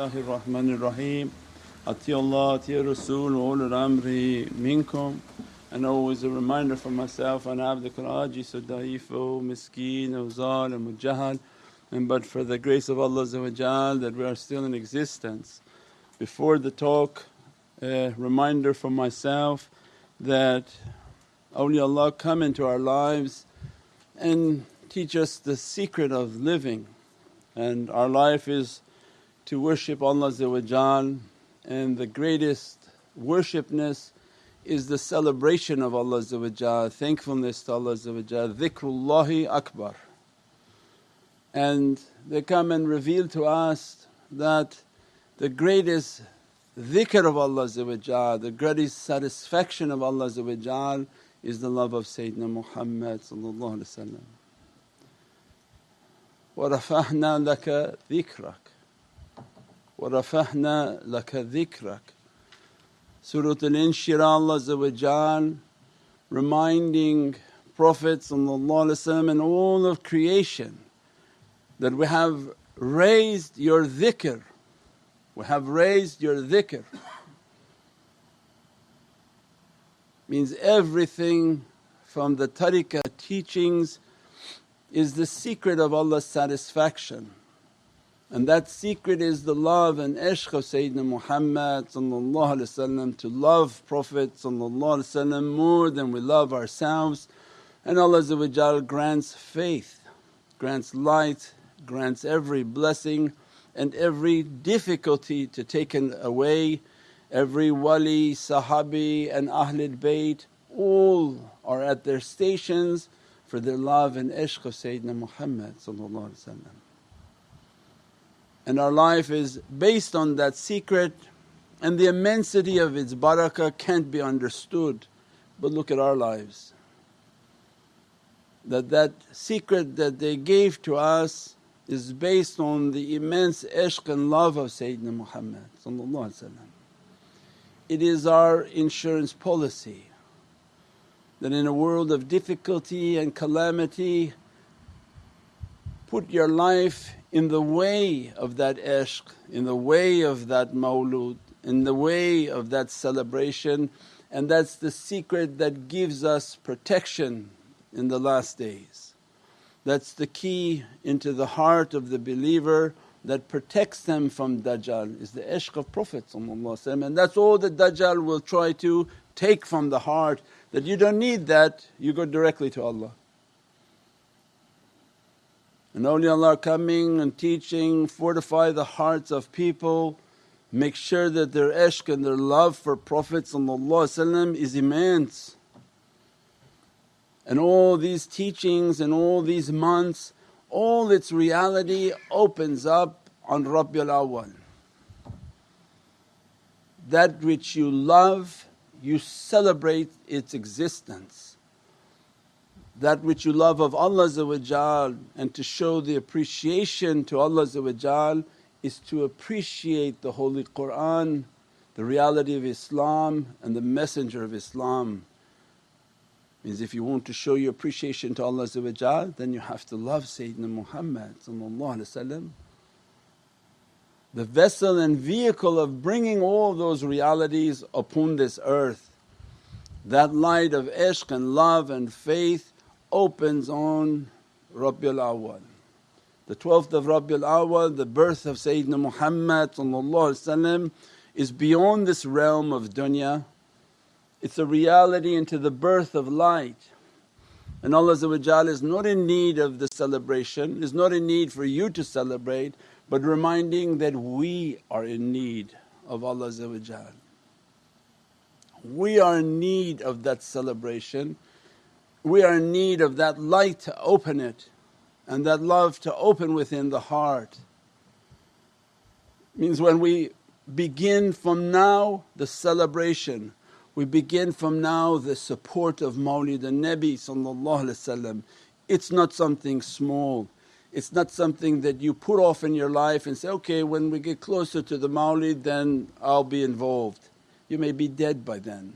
الله الرحمن الرحيم أطيعوا الله أطيعوا الرسول وأولي الأمر منكم and always a reminder for myself أنا عبدك العاجز الضعيف مسكين وظالم وجهل and but for the grace of Allah that we are still in existence. Before the talk a reminder for myself that awliyaullah come into our lives and teach us the secret of living and our life is to worship Allah and the greatest worshipness is the celebration of Allah thankfulness to Allah dhikrullahi akbar. And they come and reveal to us that the greatest dhikr of Allah the greatest satisfaction of Allah is the love of Sayyidina Muhammad وَرَفَعْنَا لَكَ ذِكْرَكَ وَرَفَعْنَا لَكَ ذِكْرَكَ Surat Al-Inshirah Allah reminding Prophet and all of creation that we have raised your dhikr, we have raised your dhikr. Means everything from the tariqah teachings is the secret of Allah's satisfaction and that secret is the love and ishq of Sayyidina Muhammad to love Prophet more than we love ourselves and Allah grants faith, grants light, grants every blessing and every difficulty to taken away. Every wali, sahabi and Ahlul Bayt all are at their stations for their love and ishq of Sayyidina Muhammad and our life is based on that secret and the immensity of its barakah can't be understood. But look at our lives that that secret that they gave to us is based on the immense ishq and love of Sayyidina Muhammad It is our insurance policy that in a world of difficulty and calamity put your life in the way of that ishq, in the way of that mawlud, in the way of that celebration and that's the secret that gives us protection in the last days. That's the key into the heart of the believer that protects them from Dajjal is the ishq of Prophet and that's all that Dajjal will try to take from the heart that you don't need that, you go directly to Allah. And awliyaullah coming and teaching, fortify the hearts of people, make sure that their ishq and their love for Prophet is immense. And all these teachings and all these months, all its reality opens up on Rabiul Awwal. That which you love, you celebrate its existence that which you love of Allah and to show the appreciation to Allah is to appreciate the Holy Qur'an, the reality of Islam and the Messenger of Islam. Means if you want to show your appreciation to Allah then you have to love Sayyidina Muhammad the vessel and vehicle of bringing all those realities upon this earth. That light of ishq and love and faith opens on Rabiul Awwal. The 12th of Rabiul Awwal, the birth of Sayyidina Muhammad is beyond this realm of dunya. It's a reality into the birth of light. And Allah is not in need of the celebration, is not in need for you to celebrate, but reminding that we are in need of Allah. We are in need of that celebration we are in need of that light to open it and that love to open within the heart. Means when we begin from now the celebration, we begin from now the support of Mawlid al-Nabi It's not something small, it's not something that you put off in your life and say, okay when we get closer to the Mawlid then I'll be involved. You may be dead by then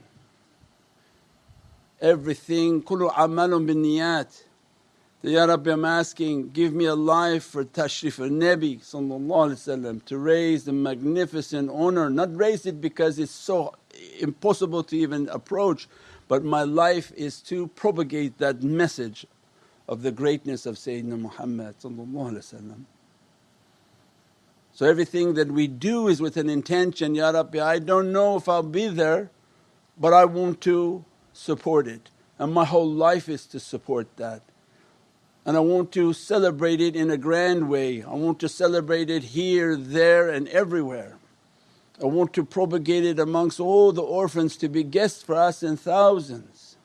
everything. kullu amalun binniyat Ya Rabbi I'm asking, give me a life for tashrif al-Nabi to raise the magnificent honour, not raise it because it's so impossible to even approach but my life is to propagate that message of the greatness of Sayyidina Muhammad So everything that we do is with an intention, Ya Rabbi I don't know if I'll be there but I want to support it and my whole life is to support that and I want to celebrate it in a grand way. I want to celebrate it here, there and everywhere. I want to propagate it amongst all the orphans to be guests for us in thousands.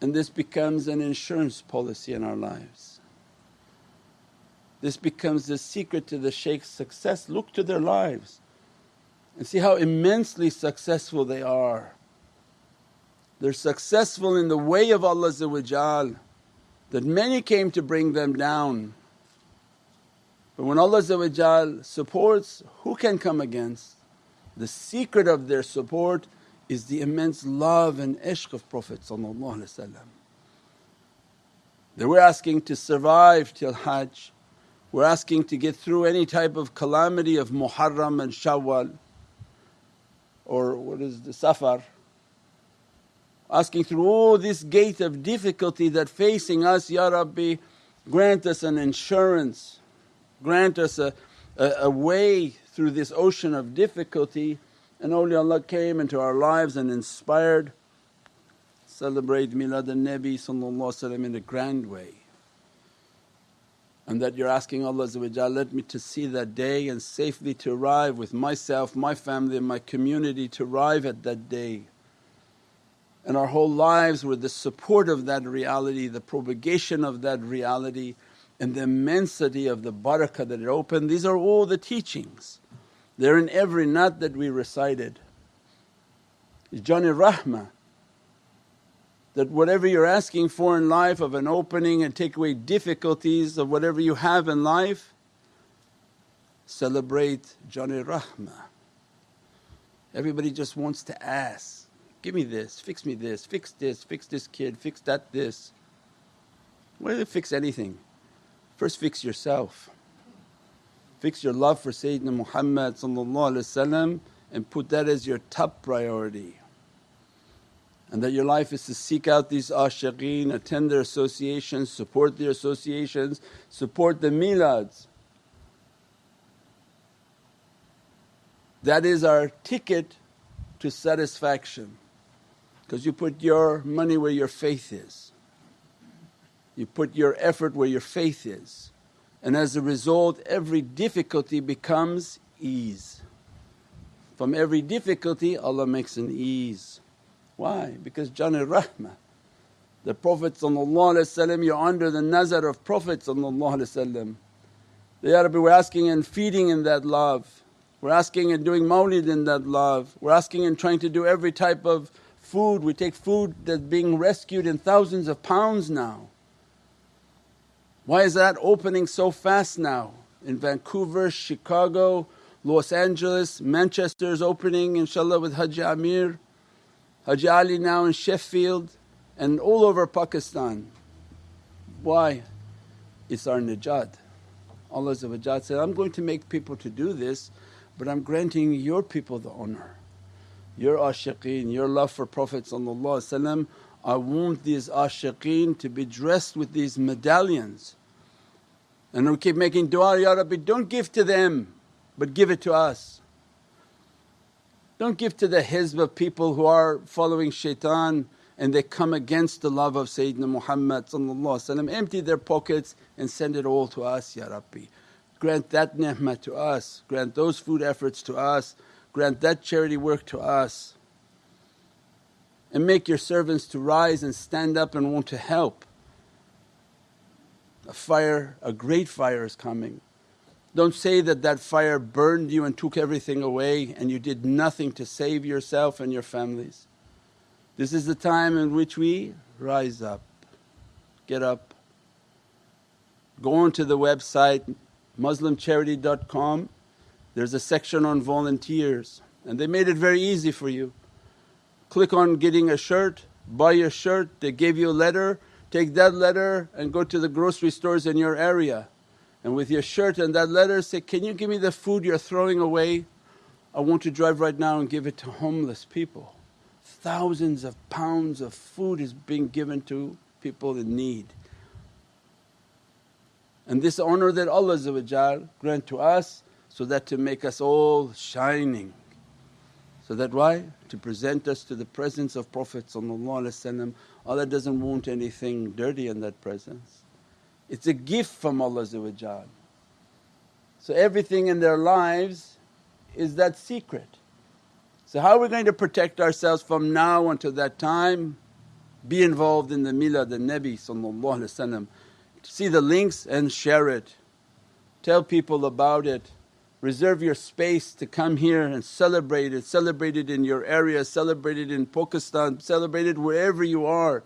And this becomes an insurance policy in our lives. This becomes the secret to the shaykh's success. Look to their lives and see how immensely successful they are. They're successful in the way of Allah that many came to bring them down. But when Allah supports, who can come against? The secret of their support is the immense love and ishq of Prophet They were asking to survive till Hajj, we're asking to get through any type of calamity of Muharram and Shawwal or what is the Safar? Asking through all this gate of difficulty that facing us, Ya Rabbi grant us an insurance, grant us a, a, a way through this ocean of difficulty. And awliyaullah came into our lives and inspired. Celebrate Milad al-Nabi in a grand way and that you're asking Allah let me to see that day and safely to arrive with myself, my family and my community to arrive at that day and our whole lives were the support of that reality, the propagation of that reality and the immensity of the barakah that it opened. These are all the teachings. They're in every naat that we recited. It's Jani Rahmah that whatever you're asking for in life of an opening and take away difficulties of whatever you have in life, celebrate Jani Rahmah. Everybody just wants to ask give me this, fix me this, fix this, fix this kid, fix that this. Why do they fix anything? First fix yourself. Fix your love for Sayyidina Muhammad and put that as your top priority. And that your life is to seek out these ashiqeen, attend their associations, support their associations, support the milads. That is our ticket to satisfaction because you put your money where your faith is. You put your effort where your faith is and as a result every difficulty becomes ease. From every difficulty Allah makes an ease. Why? Because Jani Rahmah. The Prophet you're under the nazar of Prophet the Ya Rabbi we're asking and feeding in that love, we're asking and doing mawlid in that love, we're asking and trying to do every type of food, we take food that's being rescued in thousands of pounds now. Why is that opening so fast now? In Vancouver, Chicago, Los Angeles, Manchester is opening inshaAllah with Haji Amir, Haji Ali now in Sheffield and all over Pakistan. Why? It's our najat. Allah said, I'm going to make people to do this but I'm granting your people the honour your ashiqeen, your love for Prophet I want these ashiqeen to be dressed with these medallions. And we keep making dua, Ya Rabbi don't give to them but give it to us. Don't give to the hizb of people who are following shaitan and they come against the love of Sayyidina Muhammad empty their pockets and send it all to us Ya Rabbi. Grant that ni'mah to us, grant those food efforts to us grant that charity work to us and make your servants to rise and stand up and want to help. A fire, a great fire is coming. Don't say that that fire burned you and took everything away and you did nothing to save yourself and your families. This is the time in which we rise up, get up, go onto the website muslimcharity.com there's a section on volunteers and they made it very easy for you. Click on getting a shirt, buy your shirt, they gave you a letter, take that letter and go to the grocery stores in your area and with your shirt and that letter say, Can you give me the food you're throwing away? I want to drive right now and give it to homeless people. Thousands of pounds of food is being given to people in need. And this honour that Allah grant to us so that to make us all shining. So that why? To present us to the presence of Prophet Allah doesn't want anything dirty in that presence. It's a gift from Allah So everything in their lives is that secret. So how are we going to protect ourselves from now until that time? Be involved in the milad the Nabi see the links and share it. Tell people about it. Reserve your space to come here and celebrate it. Celebrate it in your area, celebrate it in Pakistan, celebrate it wherever you are.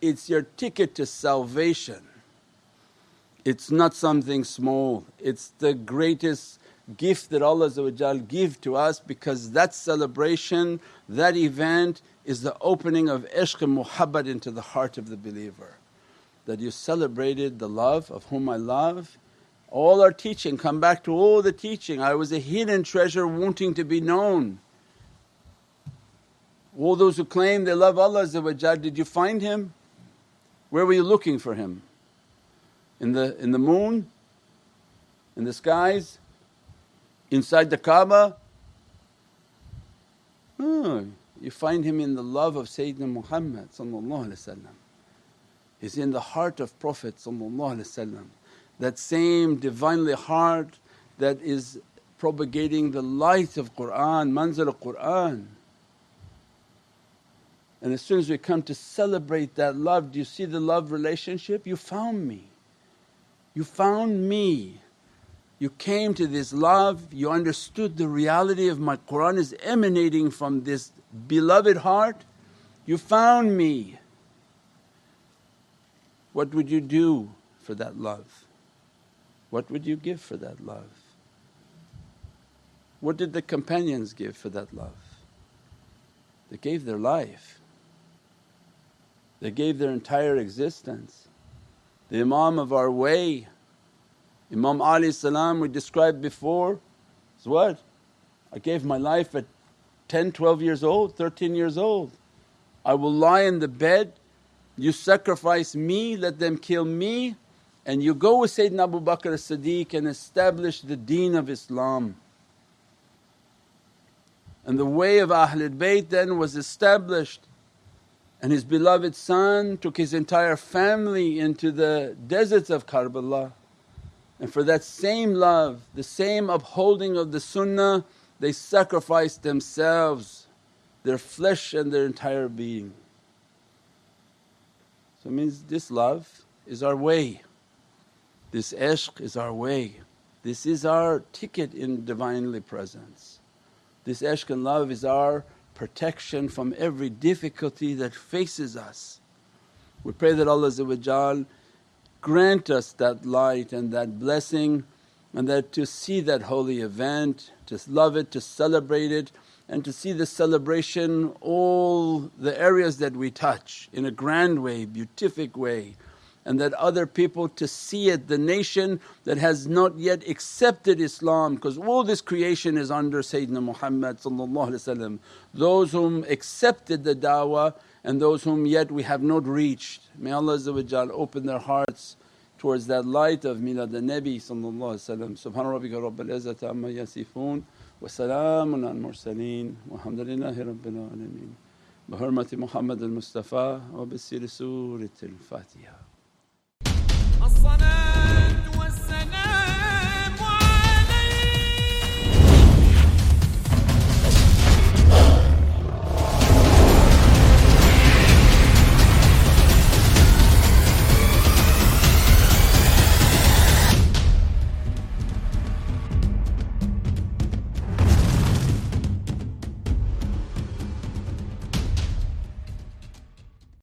It's your ticket to salvation. It's not something small, it's the greatest gift that Allah give to us because that celebration, that event is the opening of ishq and muhabbat into the heart of the believer that you celebrated the love of whom I love. All our teaching, come back to all the teaching. I was a hidden treasure wanting to be known. All those who claim they love Allah did you find Him? Where were you looking for Him? In the, in the moon? In the skies? Inside the Kaaba? Oh, you find Him in the love of Sayyidina Muhammad He's in the heart of Prophet that same Divinely heart that is propagating the light of Qur'an, manzil Qur'an. And as soon as we come to celebrate that love, do you see the love relationship? You found me. You found me. You came to this love, you understood the reality of my Qur'an is emanating from this beloved heart. You found me. What would you do for that love? What would you give for that love? What did the companions give for that love? They gave their life, they gave their entire existence. The Imam of our way, Imam Ali salam we described before is what? I gave my life at 10, 12 years old, 13 years old. I will lie in the bed you sacrifice me, let them kill me and you go with Sayyidina Abu Bakr as-Siddiq and establish the deen of Islam. And the way of Ahlul Bayt then was established and his beloved son took his entire family into the deserts of Karbala. And for that same love, the same upholding of the sunnah, they sacrificed themselves, their flesh and their entire being. So it means this love is our way, this ishq is our way, this is our ticket in Divinely Presence. This ishq and love is our protection from every difficulty that faces us. We pray that Allah grant us that light and that blessing and that to see that holy event, to love it, to celebrate it and to see the celebration all the areas that we touch in a grand way, beatific way and that other people to see it, the nation that has not yet accepted Islam because all this creation is under Sayyidina Muhammad those whom accepted the da'wah and those whom yet we have not reached. May Allah open their hearts towards that light of milad al-Nabi Subhana rabbika rabbil izzati amma yasifoon وسلام على المرسلين والحمد لله رب العالمين بحرمة محمد المصطفى وبسر سورة الفاتحة